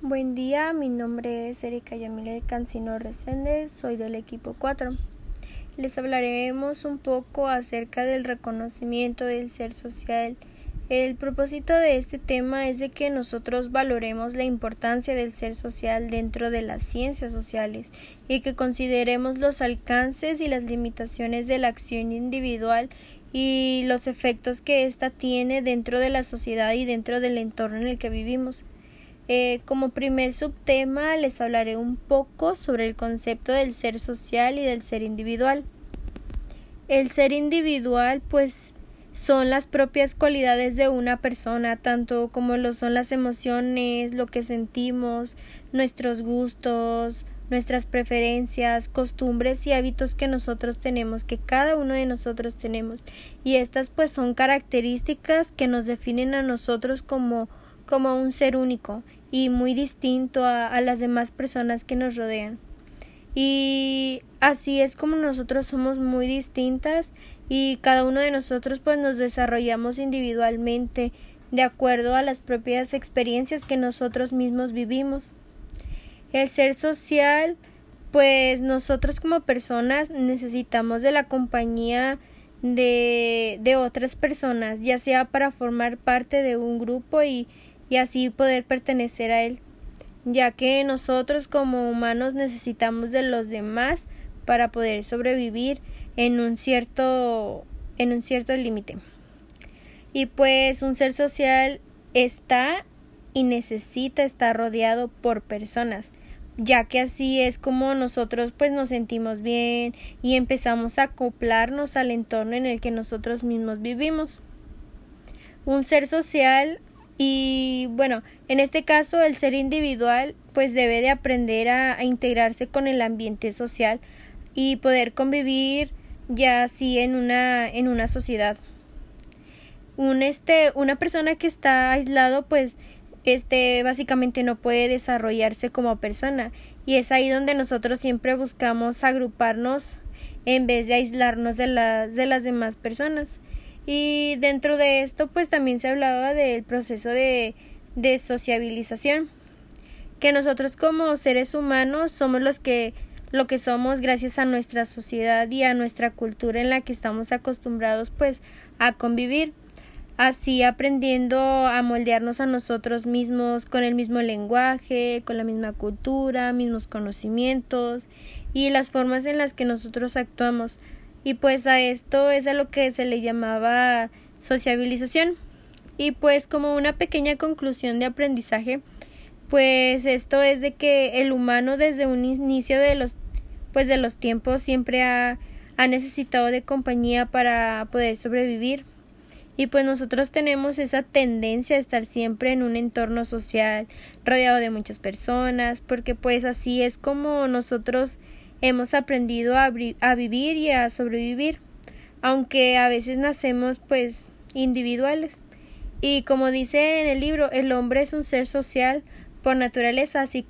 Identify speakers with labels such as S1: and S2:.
S1: Buen día, mi nombre es Erika Yamile Cancino Resende, soy del equipo 4. Les hablaremos un poco acerca del reconocimiento del ser social. El propósito de este tema es de que nosotros valoremos la importancia del ser social dentro de las ciencias sociales y que consideremos los alcances y las limitaciones de la acción individual y los efectos que ésta tiene dentro de la sociedad y dentro del entorno en el que vivimos. Eh, como primer subtema les hablaré un poco sobre el concepto del ser social y del ser individual. El ser individual pues son las propias cualidades de una persona, tanto como lo son las emociones, lo que sentimos, nuestros gustos, nuestras preferencias, costumbres y hábitos que nosotros tenemos, que cada uno de nosotros tenemos. Y estas pues son características que nos definen a nosotros como, como un ser único y muy distinto a, las demás personas que nos rodean. Y así es como nosotros somos muy distintas y cada uno de nosotros pues nos desarrollamos individualmente de acuerdo a las propias experiencias que nosotros mismos vivimos. El ser social pues nosotros como personas necesitamos de la compañía de, de otras personas, ya sea para formar parte de un grupo y, y así poder pertenecer a Él, ya que nosotros como humanos necesitamos de los demás para poder sobrevivir en un cierto en un cierto límite. Y pues un ser social está y necesita estar rodeado por personas, ya que así es como nosotros pues nos sentimos bien y empezamos a acoplarnos al entorno en el que nosotros mismos vivimos. Un ser social y bueno, en este caso el ser individual pues debe de aprender a, integrarse con el ambiente social y poder convivir ya así en una, en una sociedad. Un este, una persona que está aislado pues este básicamente no puede desarrollarse como persona y es ahí donde nosotros siempre buscamos agruparnos en vez de aislarnos de, de las demás personas. Y dentro de esto, pues también se hablaba del proceso de, de sociabilización, que nosotros como seres humanos somos los que lo que somos gracias a nuestra sociedad y a nuestra cultura en la que estamos acostumbrados pues a convivir así aprendiendo a moldearnos a nosotros mismos con el mismo lenguaje, con la misma cultura, mismos conocimientos y las formas en las que nosotros actuamos y pues a esto es a lo que se le llamaba sociabilización. Y pues como una pequeña conclusión de aprendizaje, pues esto es de que el humano desde un inicio de los pues de los tiempos siempre ha, ha necesitado de compañía para poder sobrevivir. Y pues nosotros tenemos esa tendencia a estar siempre en un entorno social, rodeado de muchas personas, porque pues así es como nosotros hemos aprendido a, vivir y a sobrevivir, aunque a veces nacemos pues individuales. Y como dice en el libro, el hombre es un ser social por naturaleza, así